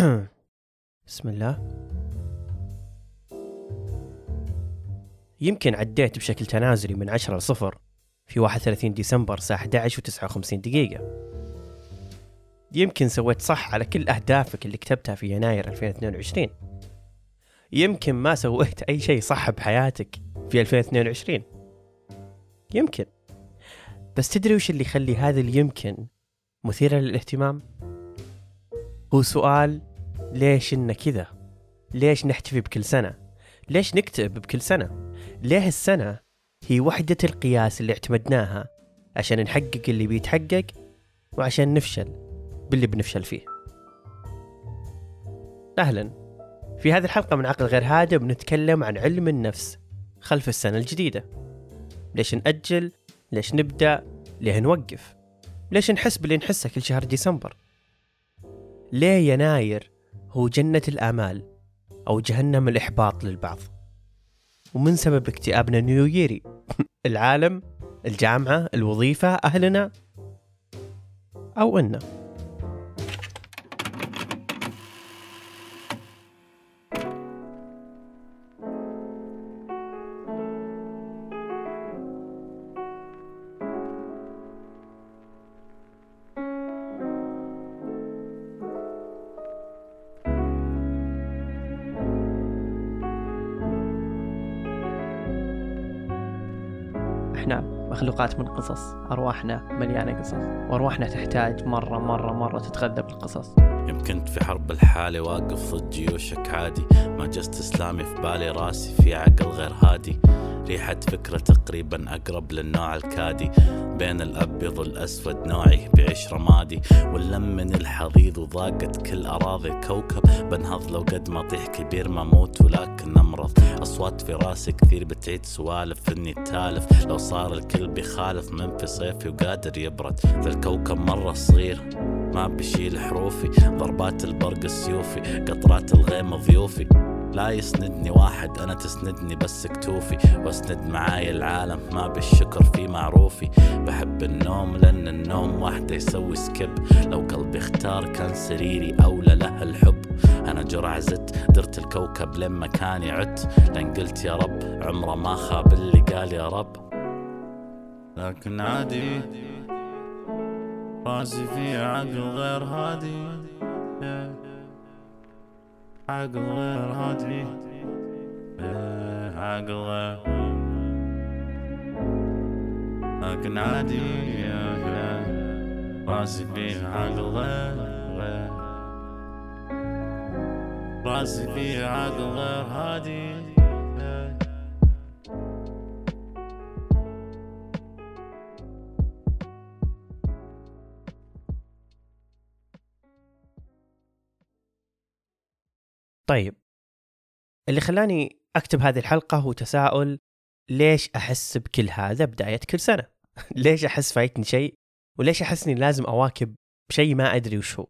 بسم الله. يمكن عديت بشكل تنازلي من 10 ل 0 في 31 ديسمبر الساعة 11 و59 دقيقة. يمكن سويت صح على كل أهدافك اللي كتبتها في يناير 2022 يمكن ما سويت أي شيء صح بحياتك في 2022 يمكن. بس تدري وش اللي يخلي هذا اليمكن مثيرة للاهتمام؟ هو سؤال ليش إن كذا؟ ليش نحتفي بكل سنة؟ ليش نكتب بكل سنة؟ ليه السنة هي وحدة القياس اللي اعتمدناها عشان نحقق اللي بيتحقق وعشان نفشل باللي بنفشل فيه؟ أهلا. في هذه الحلقة من عقل غير هادئ بنتكلم عن علم النفس خلف السنة الجديدة. ليش نأجل؟ ليش نبدأ؟ ليه نوقف؟ ليش نحس باللي نحسه كل شهر ديسمبر؟ ليه يناير هو جنة الآمال أو جهنم الإحباط للبعض. ومن سبب اكتئابنا نيويري العالم الجامعة الوظيفة أهلنا أو إنه. إحنا مخلوقات من قصص أرواحنا مليانة قصص وأرواحنا تحتاج مرة مرة مرة تتغذى بالقصص. يوم كنت في حرب الحالة واقف ضد جيوشك عادي ما جست إسلامي في بالي راسي في عقل غير هادي. ريحة فكرة تقريبا أقرب للنوع الكادي. بين الأبيض والأسود نوعي بعيش رمادي. واللم من الحضيض وضاقت كل أراضي الكوكب. بنهض لو قد ما طيح كبير ما موت ولكن أمرض. أصوات في راسي كثير بتعيد سوالف إني تالف. لو صار الكل بيخالف من في صيفي وقادر يبرد. ذا الكوكب مرة صغير ما بشيل حروفي. ضربات البرق السيوفي قطرات الغيم ضيوفي. لا يسندني واحد أنا تسندني بس كتوفي. وأسند معاي العالم ما بالشكر في معروفي. بحب النوم لأن النوم وحده يسوي سكيب. لو قلبي اختار كان سريري أولى له الحب. أنا جرع زدت درت الكوكب لين مكاني عدت. لأن قلت يا رب عمره ما خاب اللي قال يا رب. لكن عادي راسي في عقل غير هادي. عقل غير هادي إيه، عقل غير لكن عادي يا يا راسي في عقل غير غير راسي في عقل غير هادي طيب اللي خلاني أكتب هذه الحلقة هو تساؤل ليش أحس بكل هذا بداية كل سنة؟ ليش أحس فايتني شيء؟ وليش أحس إني لازم أواكب شيء ما أدري وش هو؟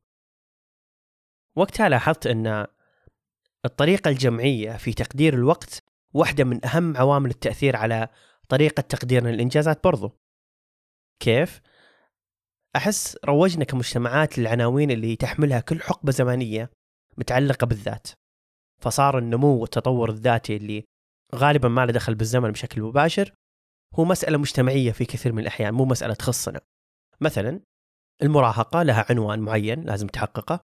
وقتها لاحظت أن الطريقة الجمعية في تقدير الوقت واحدة من أهم عوامل التأثير على طريقة تقديرنا للإنجازات برضو. كيف؟ أحس روجنا كمجتمعات للعناوين اللي تحملها كل حقبة زمنية متعلقة بالذات. فصار النمو والتطور الذاتي اللي غالبا ما له دخل بالزمن بشكل مباشر هو مسألة مجتمعية في كثير من الأحيان مو مسألة تخصنا. مثلا المراهقة لها عنوان معين لازم تحققه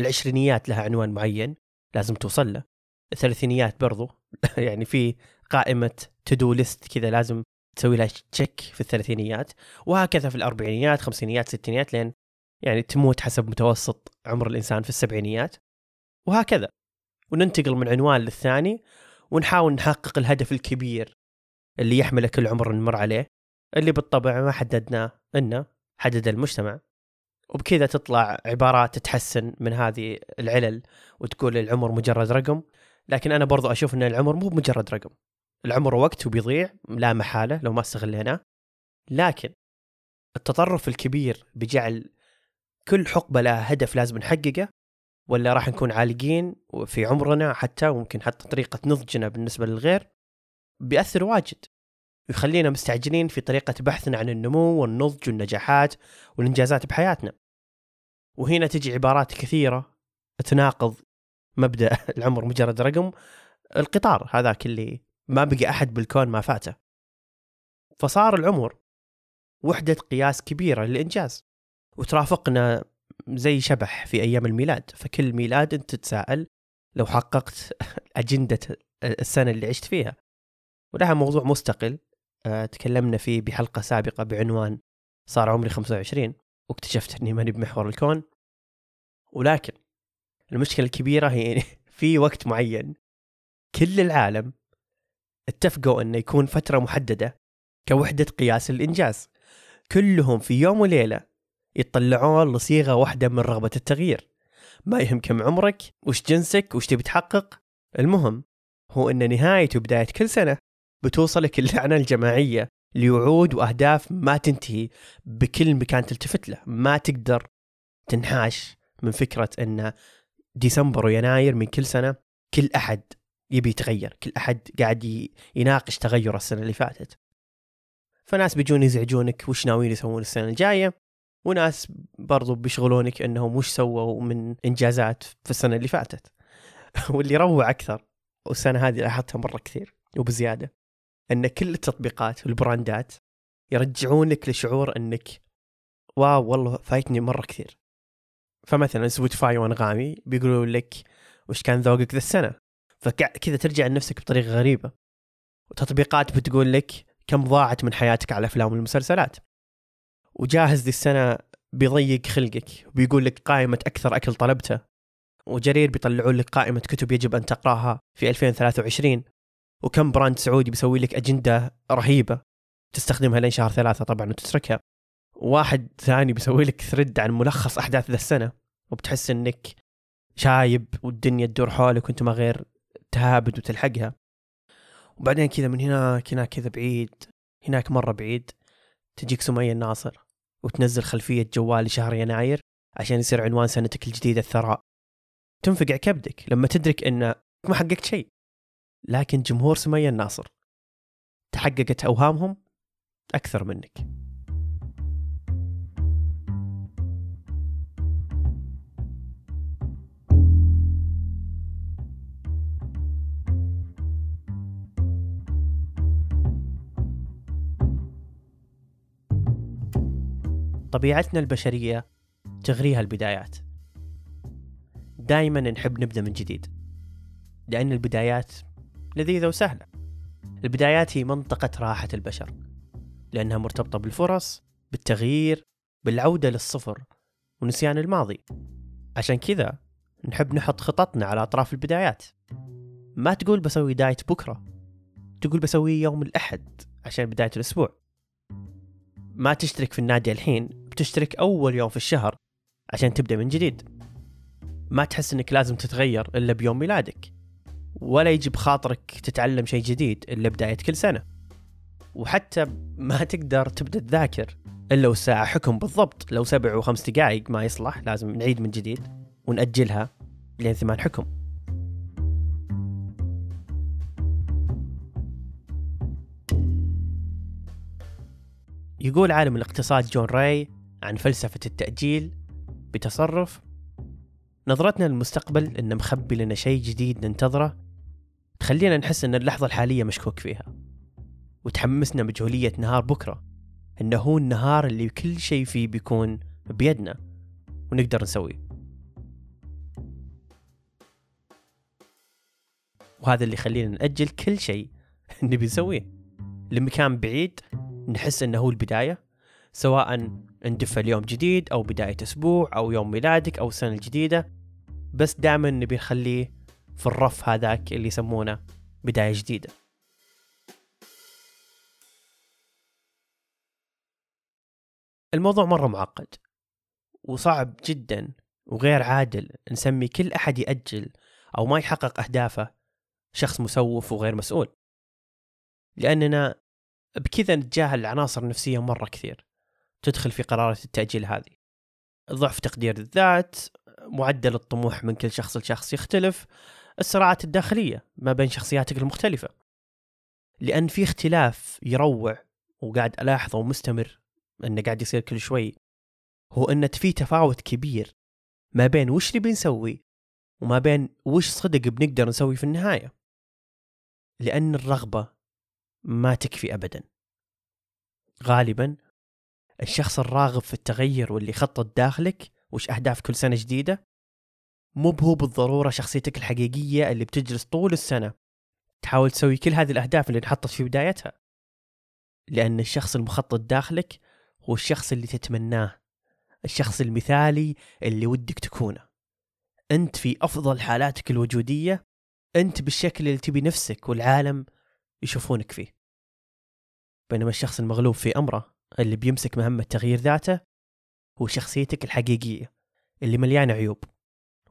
العشرينيات لها عنوان معين لازم توصل له الثلاثينيات برضو يعني في قائمة تدو ليست كذا لازم تسوي لها تشيك في الثلاثينيات وهكذا في الأربعينيات خمسينيات ستينيات لين يعني تموت حسب متوسط عمر الإنسان في السبعينيات وهكذا. وننتقل من عنوان للثاني ونحاول نحقق الهدف الكبير اللي يحمله كل عمر نمر عليه اللي بالطبع ما حددناه إنه حدد المجتمع. وبكذا تطلع عبارات تتحسن من هذه العلل وتقول العمر مجرد رقم لكن أنا برضو أشوف إن العمر مو مجرد رقم. العمر وقت وبيضيع لا محالة لو ما استغليناه. لكن التطرف الكبير بجعل كل حقبة لها هدف لازم نحققه ولا راح نكون عالقين في عمرنا حتى وممكن حتى طريقة نضجنا بالنسبة للغير بيأثر واجد. ويخلينا مستعجلين في طريقة بحثنا عن النمو والنضج والنجاحات والإنجازات بحياتنا. وهنا تجي عبارات كثيرة تناقض مبدأ العمر مجرد رقم القطار هذاك اللي ما بقي أحد بالكون ما فاته. فصار العمر وحدة قياس كبيرة للإنجاز. وترافقنا زي شبح في أيام الميلاد. فكل ميلاد أنت تتساءل لو حققت أجندة السنة اللي عشت فيها. ولها موضوع مستقل آه، تكلمنا فيه بحلقة سابقة بعنوان صار عمري 25 واكتشفت إني ماني بمحور الكون. ولكن المشكلة الكبيرة هي في وقت معين كل العالم اتفقوا إنه يكون فترة محددة كوحدة قياس الإنجاز. كلهم في يوم وليلة يطلعون لصيغة واحدة من رغبة التغيير. ما يهم كم عمرك وش جنسك وش تبي تحقق. المهم هو إن نهاية وبداية كل سنة بتوصلك اللعنة الجماعية لوعود وأهداف ما تنتهي بكل مكان تلتفت له. ما تقدر تنحاش من فكرة إن ديسمبر ويناير من كل سنة كل أحد يبي يتغير كل أحد قاعد يناقش تغير السنة اللي فاتت. فناس بيجون يزعجونك وش ناويين يسوون السنة الجاية؟ وناس برضو بيشغلونك انهم وش سووا من انجازات في السنة اللي فاتت. واللي روع أكثر والسنة هذه لاحظتها مرة كثير وبزيادة إن كل التطبيقات والبراندات يرجعونك لشعور إنك wow والله فايتني مرة كثير. فمثلا سبوتيفاي وأنغامي بيقولوا لك وش كان ذوقك ذا السنة؟ فكذا ترجع لنفسك بطريقة غريبة. وتطبيقات بتقول لك كم ضاعت من حياتك على الافلام والمسلسلات. وجاهز ذي السنة بيضيق خلقك وبيقول لك قائمة أكثر أكل طلبته. وجرير بيطلعون لك قائمة كتب يجب أن تقرأها في 2023 وكم brand سعودي بيسوي لك أجندة رهيبة. تستخدمها لين شهر ثلاثة طبعا وتتركها. واحد ثاني بيسوي لك thread عن ملخص أحداث ذا السنة. وبتحس إنك شايب والدنيا تدور حولك وأنت ما غير تهابد وتلحقها. وبعدين كذا من هناك هناك كذا بعيد هناك مرة بعيد تجيك سمية الناصر. وتنزل خلفية جوال لشهر يناير عشان يصير عنوان سنتك الجديدة الثراء. تنفقع كبدك لما تدرك إن ما حققت شيء. لكن جمهور سمية الناصر. تحققت أوهامهم أكثر منك. طبيعتنا البشرية تغريها البدايات. دائما نحب نبدأ من جديد لأن البدايات لذيذة وسهلة. البدايات هي منطقة راحة البشر لأنها مرتبطة بالفرص بالتغيير بالعودة للصفر ونسيان الماضي. عشان كذا نحب نحط خططنا على أطراف البدايات. ما تقول بسوي دايت بكرة تقول بسويه يوم الأحد عشان بداية الأسبوع. ما تشترك في النادي الحين بتشترك أول يوم في الشهر عشان تبدأ من جديد. ما تحس إنك لازم تتغير إلا بيوم ميلادك ولا يجي بخاطرك تتعلم شيء جديد إلا بداية كل سنة. وحتى ما تقدر تبدأ تذاكر إلا والساعة حكم بالضبط لو سبع وخمس دقائق ما يصلح لازم نعيد من جديد ونأجلها لين ثمان حكم. يقول عالم الاقتصاد جون راي عن فلسفة التأجيل بتصرف نظرتنا للمستقبل إنه مخبي لنا شيء جديد ننتظره تخلينا نحس إن اللحظة الحالية مشكوك فيها وتحمسنا مجهولية نهار بكرة إنه هو النهار اللي كل شيء فيه بيكون بيدنا ونقدر نسويه. وهذا اللي يخلينا نأجل كل شيء نبي نسويه لمكان بعيد نحس إنه هو البداية سواء ندف اليوم جديد أو بداية أسبوع أو يوم ميلادك أو السنة الجديدة بس دائما نبي نخليه في الرف هذاك اللي يسمونه بداية جديدة. الموضوع مرة معقد وصعب جدا وغير عادل نسمي كل أحد يأجل أو ما يحقق أهدافه شخص مسوف وغير مسؤول. لأننا بكذا نتجاهل العناصر النفسية مرة كثير. تدخل في قرارات التأجيل هذه. ضعف تقدير الذات معدل الطموح من كل شخص لشخص يختلف. الصراعات الداخلية ما بين شخصياتك المختلفة. لأن في اختلاف يروع وقاعد ألاحظه ومستمر أنه قاعد يصير كل شوي هو أن في تفاوت كبير ما بين وش نبي نسوي وما بين وش صدق بنقدر نسوي في النهاية. لأن الرغبة ما تكفي أبدا. غالبا الشخص الراغب في التغير واللي يخطط داخلك وش أهداف كل سنة جديدة مو بهو بالضرورة شخصيتك الحقيقية اللي بتجلس طول السنة تحاول تسوي كل هذه الأهداف اللي انحطت في بدايتها. لأن الشخص المخطط داخلك هو الشخص اللي تتمناه الشخص المثالي اللي ودك تكونه. أنت في أفضل حالاتك الوجودية أنت بالشكل اللي تبي نفسك والعالم يشوفونك فيه. بينما الشخص المغلوب في أمره اللي بيمسك مهمة تغيير ذاته هو شخصيتك الحقيقية اللي مليانة عيوب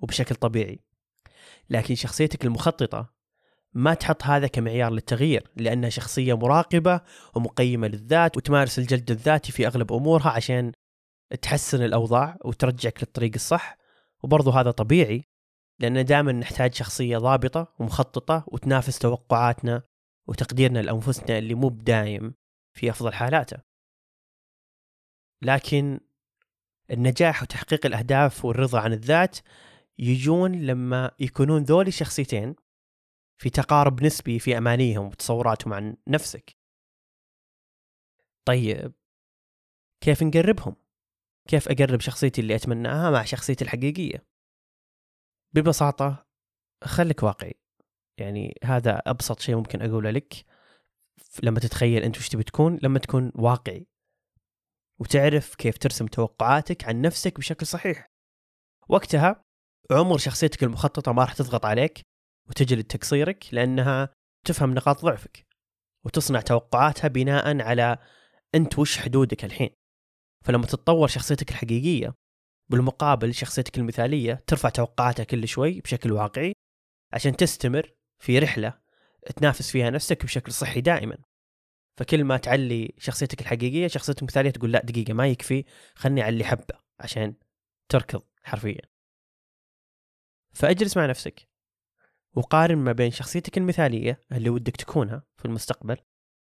وبشكل طبيعي. لكن شخصيتك المخططة ما تحط هذا كمعيار للتغيير لأنها شخصية مراقبة ومقيمة للذات وتمارس الجلد الذاتي في أغلب أمورها عشان تحسن الأوضاع وترجعك للطريق الصح. وبرضو هذا طبيعي لأن دائما نحتاج شخصية ضابطة ومخططة وتنافس توقعاتنا وتقديرنا لأنفسنا اللي مو بدايم. في أفضل حالاته لكن النجاح وتحقيق الأهداف والرضا عن الذات يجون لما يكونون ذولي الشخصيتين في تقارب نسبي في أمانيهم وتصوراتهم عن نفسك طيب كيف نقربهم؟ كيف أقرب شخصيتي اللي أتمناها مع شخصيتي الحقيقية؟ ببساطة خليك واقعي يعني هذا أبسط شيء ممكن أقوله لك لما تتخيل أنت وش تبي تكون لما تكون واقعي. وتعرف كيف ترسم توقعاتك عن نفسك بشكل صحيح. وقتها عمر شخصيتك المخططة ما راح تضغط عليك وتجلد تقصيرك لأنها تفهم نقاط ضعفك. وتصنع توقعاتها بناء على أنت وش حدودك الحين. فلما تتطور شخصيتك الحقيقية بالمقابل شخصيتك المثالية ترفع توقعاتها كل شوي بشكل واقعي عشان تستمر في رحلة تنافس فيها نفسك بشكل صحي دائما. فكل ما تعلي شخصيتك الحقيقية شخصيتك المثالية تقول لا دقيقة ما يكفي خلني أعلي حبة عشان تركض حرفيا. فأجلس مع نفسك وقارن ما بين شخصيتك المثالية اللي ودك تكونها في المستقبل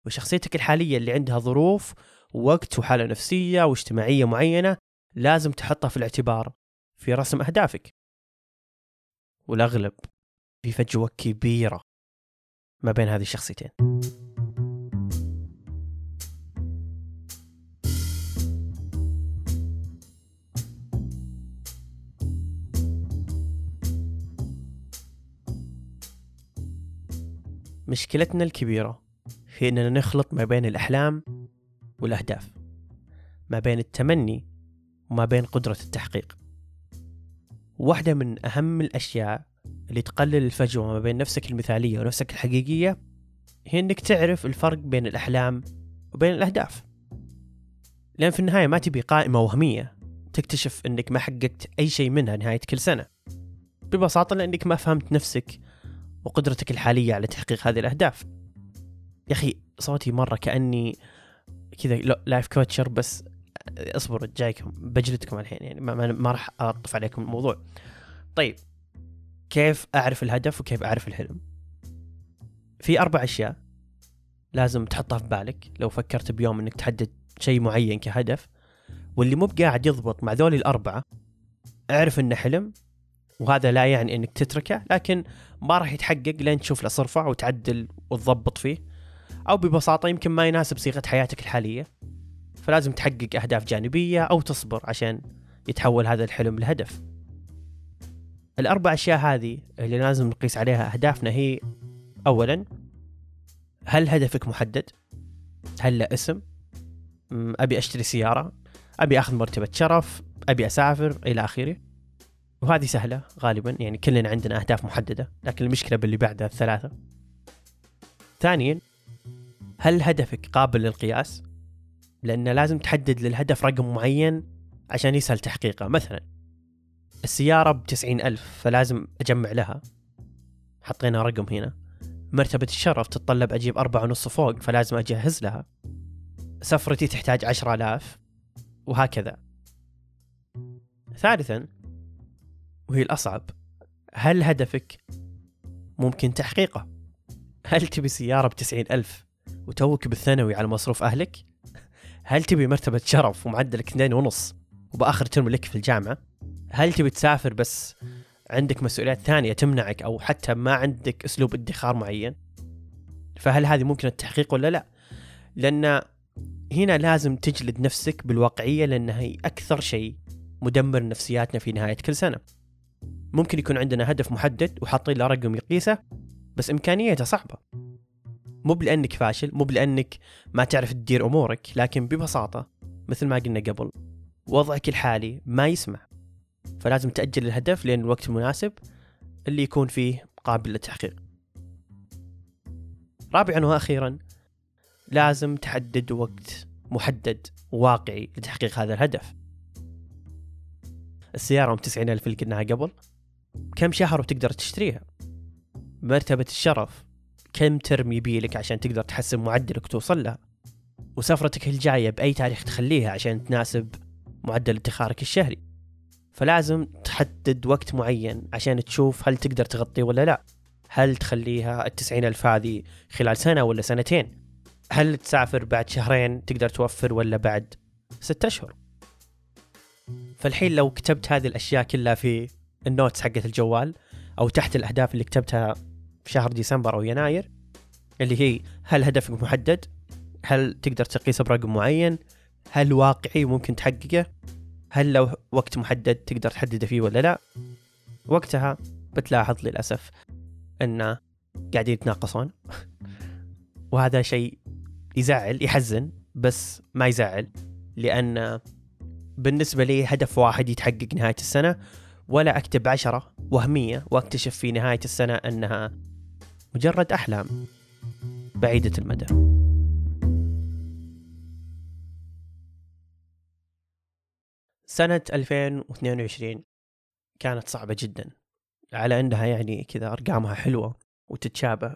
وشخصيتك الحالية اللي عندها ظروف ووقت وحالة نفسية واجتماعية معينة لازم تحطها في الاعتبار في رسم أهدافك. والأغلب في فجوة كبيرة. ما بين هذه الشخصيتين. مشكلتنا الكبيرة في أننا نخلط ما بين الأحلام والأهداف ما بين التمني وما بين قدرة التحقيق. واحدة من أهم الأشياء اللي تقلل الفجوة ما بين نفسك المثالية ونفسك الحقيقية هي أنك تعرف الفرق بين الأحلام وبين الأهداف. لأن في النهاية ما تبي قائمة وهمية تكتشف أنك ما حققت أي شيء منها نهاية كل سنة. ببساطة لأنك ما فهمت نفسك وقدرتك الحالية على تحقيق هذه الأهداف. يا أخي صوتي مرة كأني كذا لايف كوتشر بس اصبروا جايكم بجلدكم الحين يعني ما, ما راح اطف عليكم الموضوع. طيب. كيف أعرف الهدف وكيف أعرف الحلم. في أربع أشياء لازم تحطها في بالك لو فكرت بيوم إنك تحدد شيء معين كهدف. واللي مو بقاعد يضبط مع ذولي الأربعة اعرف إنه حلم وهذا لا يعني إنك تتركه لكن ما راح يتحقق لين تشوف له صرفة وتعدل وتضبط فيه. أو ببساطة يمكن ما يناسب صيغة حياتك الحالية. فلازم تحقق أهداف جانبية أو تصبر عشان يتحول هذا الحلم لهدف. الأربع أشياء هذه اللي لازم نقيس عليها أهدافنا هي اولا هل هدفك محدد؟ هل له اسم؟ أبي أشتري سيارة أبي أخذ مرتبة شرف أبي أسافر إلى آخره. وهذه سهلة غالبا يعني كلنا عندنا أهداف محددة لكن المشكلة باللي بعدها الثلاثة. ثانيا هل هدفك قابل للقياس؟ لأن لازم تحدد للهدف رقم معين عشان يسهل تحقيقه. مثلا السيارة بتسعين ألف فلازم أجمع لها حطينا رقم هنا مرتبة الشرف تتطلب أجيب أربعة ونص فوق فلازم أجهز لها سفرتي تحتاج عشرة آلاف وهكذا ثالثا وهي الأصعب هل هدفك ممكن تحقيقه؟ هل تبي سيارة بتسعين ألف وتوك بالثانوي على مصروف أهلك؟ هل تبي مرتبة شرف ومعدلك اثنين ونص وبآخر ترم لك في الجامعة؟ هل تبي تسافر بس عندك مسؤوليات ثانية تمنعك أو حتى ما عندك أسلوب ادخار معين؟ فهل هذه ممكن التحقيق ولا لا؟ لأن هنا لازم تجلد نفسك بالواقعية لأنها هي أكثر شيء مدمر نفسياتنا في نهاية كل سنة. ممكن يكون عندنا هدف محدد وحاطين له رقم يقيسه بس إمكانيته صعبة. مو بلأنك فاشل مو بلأنك ما تعرف تدير أمورك لكن ببساطة مثل ما قلنا قبل وضعك الحالي ما يسمح. فلازم تأجل الهدف لين الوقت المناسب اللي يكون فيه قابل للتحقيق. رابعا وأخيرا لازم تحدد وقت محدد واقعي لتحقيق هذا الهدف. السيارة 90 ألف اللي قلناها قبل. كم شهر وتقدر تشتريها؟ مرتبة الشرف. كم ترم يبيلك عشان تقدر تحسن معدلك وتوصل لها وسفرتك الجاية بأي تاريخ تخليها عشان تناسب معدل ادخارك الشهري؟ فلازم تحدد وقت معين عشان تشوف هل تقدر تغطيه ولا لا. هل تخليها التسعين ألف هذه خلال سنة ولا سنتين؟ هل تسافر بعد شهرين تقدر توفر ولا بعد ستة أشهر؟ فالحين لو كتبت هذه الأشياء كلها في النوتس حقت الجوال أو تحت الأهداف اللي كتبتها في شهر ديسمبر أو يناير اللي هي هل هدفك محدد؟ هل تقدر تقيسه برقم معين؟ هل واقعي وممكن تحققه؟ هل لو وقت محدد تقدر تحدده فيه ولا لا؟ وقتها بتلاحظ للأسف أن قاعدين يتناقصون. وهذا شيء يزعل يحزن بس ما يزعل لأن بالنسبة لي هدف واحد يتحقق نهاية السنة ولا أكتب عشرة وهمية وأكتشف في نهاية السنة أنها مجرد أحلام بعيدة المدى. سنة 2022 كانت صعبة جدا على أنها يعني كذا أرقامها حلوة وتتشابه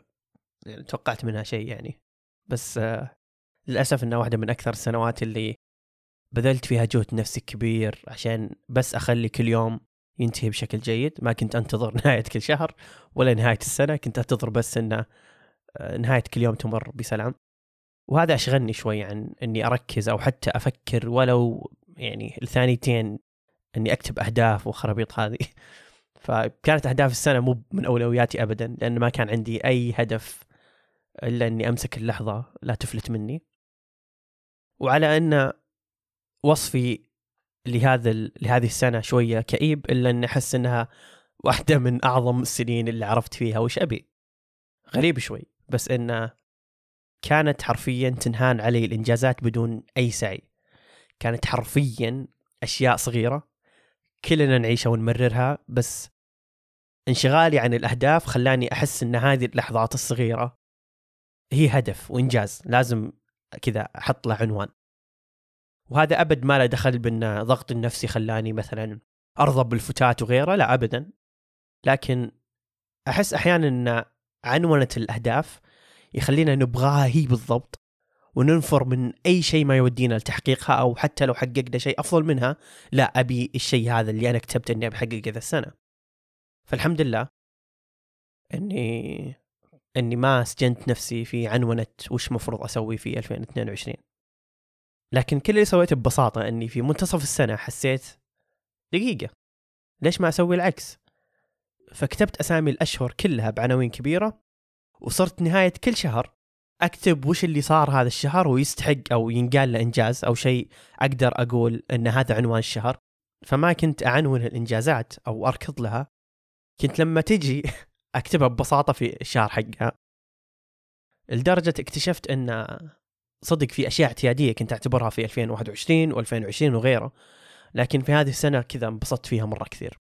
يعني توقعت منها شيء يعني. بس آه للأسف أنها واحدة من أكثر السنوات اللي بذلت فيها جهد نفسي كبير عشان بس أخلي كل يوم ينتهي بشكل جيد. ما كنت أنتظر نهاية كل شهر ولا نهاية السنة كنت أنتظر بس أن نهاية كل يوم تمر بسلام. وهذا أشغلني شوي عن أني أركز أو حتى أفكر ولو يعني الثانيتين أني أكتب أهداف وخرابيط هذه. فكانت أهداف السنة مو من أولوياتي أبدا لأن ما كان عندي أي هدف إلا أني أمسك اللحظة لا تفلت مني. وعلى أن وصفي لهذا لهذه السنة شوية كئيب إلا أن أحس أنها واحدة من أعظم السنين اللي عرفت فيها وش أبي. غريب شوي بس أنه كانت حرفيا تنهان علي الإنجازات بدون أي سعي. كانت حرفيا أشياء صغيرة كلنا نعيشها ونمررها بس انشغالي عن الأهداف خلاني أحس أن هذه اللحظات الصغيرة هي هدف وإنجاز لازم كذا أحط له عنوان. وهذا أبد ما له دخل بأن ضغط النفسي خلاني مثلا أرضى بالفتات وغيره لا أبدا. لكن أحس أحيانا أن عنونة الأهداف يخلينا نبغاها هي بالضبط. وننفر من أي شيء ما يودينا لتحقيقها أو حتى لو حققنا شيء أفضل منها لا أبي الشيء هذا اللي أنا كتبت إني بحققه ذا السنة. فالحمد لله إني إني ما سجنت نفسي في عنونة وش مفروض أسوي في 2022 لكن كل اللي سويته ببساطة إني في منتصف السنة حسيت دقيقة ليش ما أسوي العكس؟ فكتبت أسامي الأشهر كلها بعناوين كبيرة وصرت نهاية كل شهر أكتب وش اللي صار هذا الشهر ويستحق أو ينقال له إنجاز أو شيء أقدر أقول إن هذا عنوان الشهر. فما كنت أعنون الإنجازات أو أركض لها. كنت لما تجي أكتبها ببساطة في الشهر حقها. لدرجة اكتشفت إن صدق في أشياء اعتيادية كنت أعتبرها في 2021 و2020 وغيره. لكن في هذه السنة كذا انبسطت فيها مرة كثير.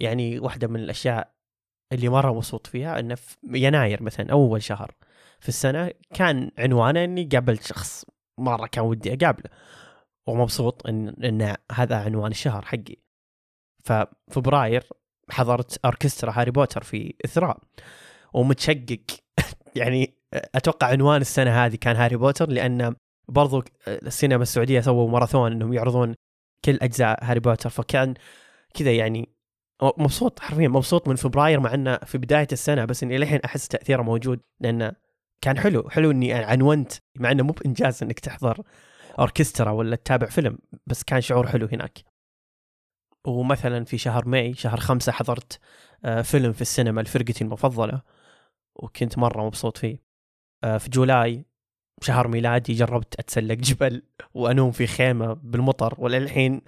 يعني واحدة من الأشياء اللي مرة مبسوط فيها إنه في يناير مثلا أول شهر. في السنة كان عنوانه إني قابلت شخص مرة كان ودي أقابله ومبسوط إن إن هذا عنوان الشهر حقي. ففبراير حضرت أوركسترا هاري بوتر في إثراء ومتشقق. يعني أتوقع عنوان السنة هذه كان هاري بوتر لأن برضو السينما السعودية سووا ماراثون إنهم يعرضون كل أجزاء هاري بوتر فكان كذا يعني مبسوط حرفيا مبسوط من فبراير مع إنه في بداية السنة بس إني للحين أحس تأثيره موجود لأنه كان حلو حلو إني عنونت مع إنه مو بإنجاز إنك تحضر أوركسترا ولا تتابع فيلم بس كان شعور حلو هناك. ومثلا في شهر May شهر خمسة حضرت آه، فيلم في السينما لفرقتي المفضلة وكنت مرة مبسوط فيه. آه، في July شهر ميلادي جربت أتسلق جبل وأنوم في خيمة بالمطر وللحين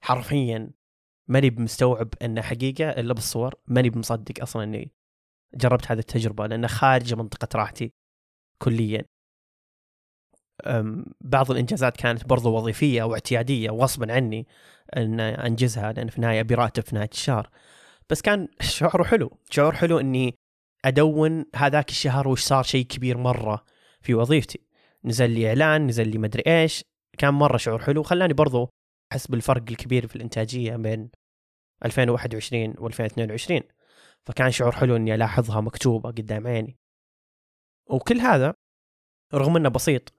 حرفيا ماني بمستوعب انه حقيقة إلا بالصور ماني بمصدق أصلا إني جربت هذه التجربة لأنها خارج منطقة راحتي. كليا. بعض الإنجازات كانت برضو وظيفية واعتياديه غصبا عني أن أنجزها لأن في النهاية ابي راتب في نهاية الشهر. بس كان شعور حلو شعور حلو إني أدون هذاك الشهر وش صار شيء كبير مرة في وظيفتي. نزل لي إعلان نزل لي مدري إيش كان مرة شعور حلو. خلاني برضو أحس بالفرق الكبير في الإنتاجية بين 2021 و2022 فكان شعور حلو إني ألاحظها مكتوبة قدام عيني. وكل هذا رغم إنه بسيط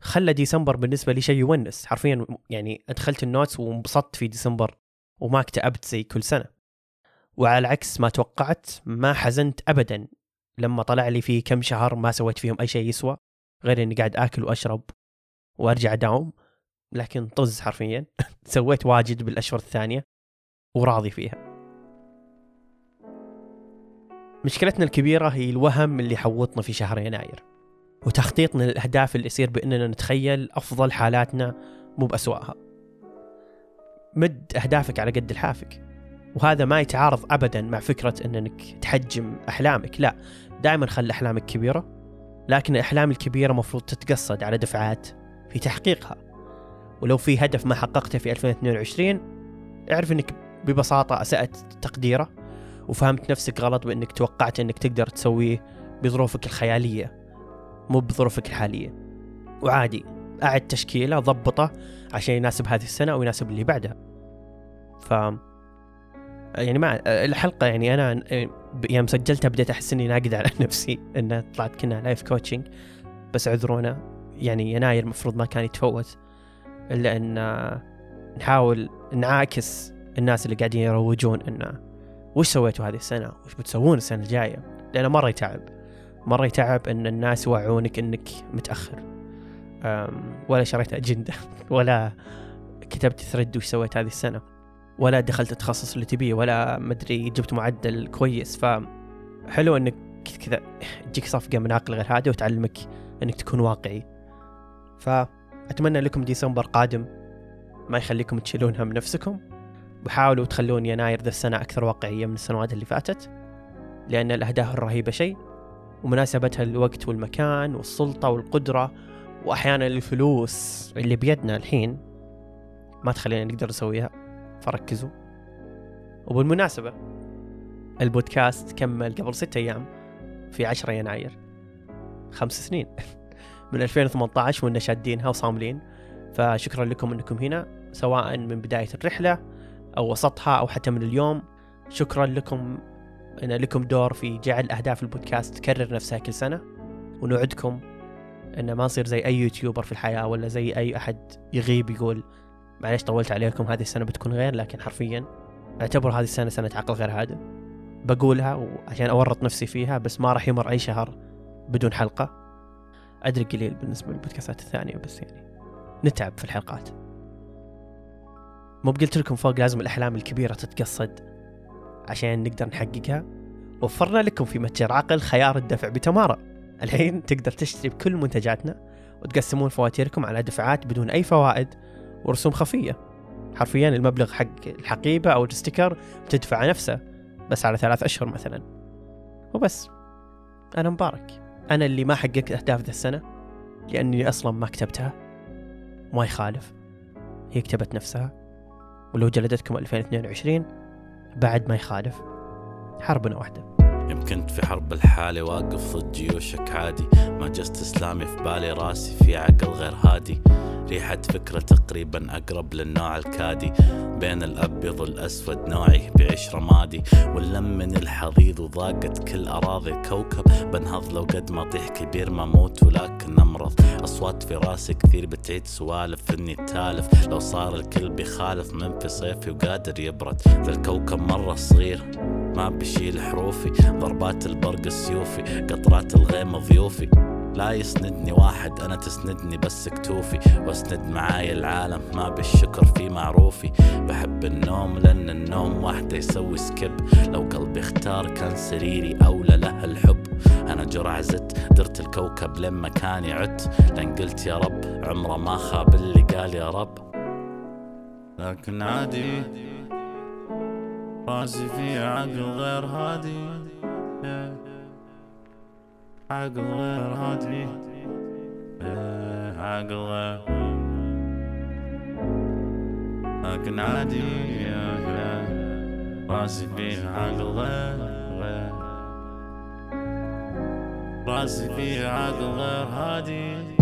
خلى ديسمبر بالنسبة لي شيء يونس. حرفيا يعني أدخلت ال notes وانبسطت في ديسمبر وما اكتئبت زي كل سنة. وعلى عكس ما توقعت ما حزنت ابدا. لما طلع لي في كم شهر ما سويت فيهم أي شيء يسوى غير إني قاعد آكل وأشرب وأرجع أداوم. لكن طز حرفيا. سويت واجد بالأشهر الثانية وراضي فيها. مشكلتنا الكبيرة هي الوهم اللي حوطنا في شهر يناير وتخطيطنا للأهداف اللي يصير بأننا نتخيل أفضل حالاتنا مو بأسوأها. مد أهدافك على قد لحافك وهذا ما يتعارض أبدا مع فكرة أنك تحجم أحلامك لا دائما خلي أحلامك كبيرة لكن الأحلام الكبيرة مفروض تتقصد على دفعات في تحقيقها. ولو في هدف ما حققته في 2022 اعرف أنك ببساطة أسأت تقديره. وفهمت نفسك غلط بأنك توقعت أنك تقدر تسويه بظروفك الخيالية مو بظروفك الحالية. وعادي أعد تشكيلة ضبطة عشان يناسب هذه السنة أو يناسب اللي بعدها. ف يعني ما الحلقة يعني أنا يوم سجلتها بديت أحس إني ناقد على نفسي إن طلعت كنا life coaching بس عذرونا يعني يناير المفروض ما كان يتفوت. إلا إن نحاول نعاكس الناس اللي قاعدين يروجون إنه وش سويتوا هذه السنة؟ وش بتسوون السنة الجاية؟ لأنه مرة يتعب. مرة يتعب إن الناس يوعونك إنك متأخر. ولا شريت أجندة ولا كتبت thread وش سويت هذه السنة. ولا دخلت التخصص اللي تبيه ولا مدري جبت معدل كويس. ف حلو إنك كذا تجيك صفقة من عقل غير هذا وتعلمك إنك تكون واقعي. فاتمنى لكم ديسمبر قادم ما يخليكم تشيلون هم نفسكم. وحاولوا تخلون يناير ذا السنة أكثر واقعية من السنوات اللي فاتت لأن الأهداف الرهيبة شيء ومناسبتها الوقت والمكان والسلطة والقدرة وأحيانا الفلوس اللي بيدنا الحين ما تخلينا نقدر نسويها. فركزوا. وبالمناسبة البودكاست كمل قبل ستة أيام في 10 يناير. خمس سنين. من 2018 وإننا شادينها وصاملين. فشكرا لكم أنكم هنا سواء من بداية الرحلة أو وسطها أو حتى من اليوم. شكرا لكم أن لكم دور في جعل أهداف البودكاست تكرر نفسها كل سنة. ونوعدكم أن ما نصير زي أي يوتيوبر في الحياة ولا زي أي أحد يغيب يقول معليش طولت عليكم هذه السنة بتكون غير. لكن حرفيا أعتبر هذه السنة سنة عقل غير هذا بقولها عشان أورط نفسي فيها بس ما راح يمر أي شهر بدون حلقة. أدري قليل بالنسبة للبودكاستات الثانية بس يعني نتعب في الحلقات. مو بقلت لكم فوق لازم الأحلام الكبيرة تتقصد عشان نقدر نحققها؟ وفرنا لكم في متجر عقل خيار الدفع بتمارا الحين تقدر تشتري بكل منتجاتنا وتقسمون فواتيركم على دفعات بدون أي فوائد ورسوم خفية. حرفيا المبلغ حق الحقيبة أو الستيكر بتدفع نفسه بس على ثلاث أشهر مثلا. وبس. أنا مبارك. أنا اللي ما حققت أهداف ذا السنة لأني أصلا ما كتبتها. ما يخالف. هي كتبت نفسها. ولو جلدتكم 2022 بعد ما يخالف حربنا يمكن في حرب الحالة واقف ضد جيوشك عادي ما جست إسلامي في بالي راسي في عقل غير هادي. ريحة فكرة تقريبا أقرب للنوع الكادي. بين الأبيض والأسود نوعي بعيش رمادي. واللم من الحضيض وضاقت كل أراضي الكوكب بنهض لو قد ما طيح كبير ما موت ولكن أمرض. أصوات في راسي كثير بتعيد سوالف إني تالف. لو صار الكل بيخالف من في صيفي وقادر يبرد. ذا الكوكب مرة صغير. ما بشيل حروفي ضربات البرق السيوفي قطرات الغيم ضيوفي لا يسندني واحد أنا تسندني بس كتوفي. وأسند معاي العالم ما بالشكر في معروفي. بحب النوم لأن النوم وحده يسوي سكيب. لو قلبي اختار كان سريري أولى له الحب. أنا جرع زدت درت الكوكب لما كان عدت. لأن قلت يا رب عمره ما خاب اللي قال يا رب. لكن عادي. راسي في عقل غير هادي عقل غير هادي عقل غير لكن عادي راسي في عقل غير راسي في عقل غير هادي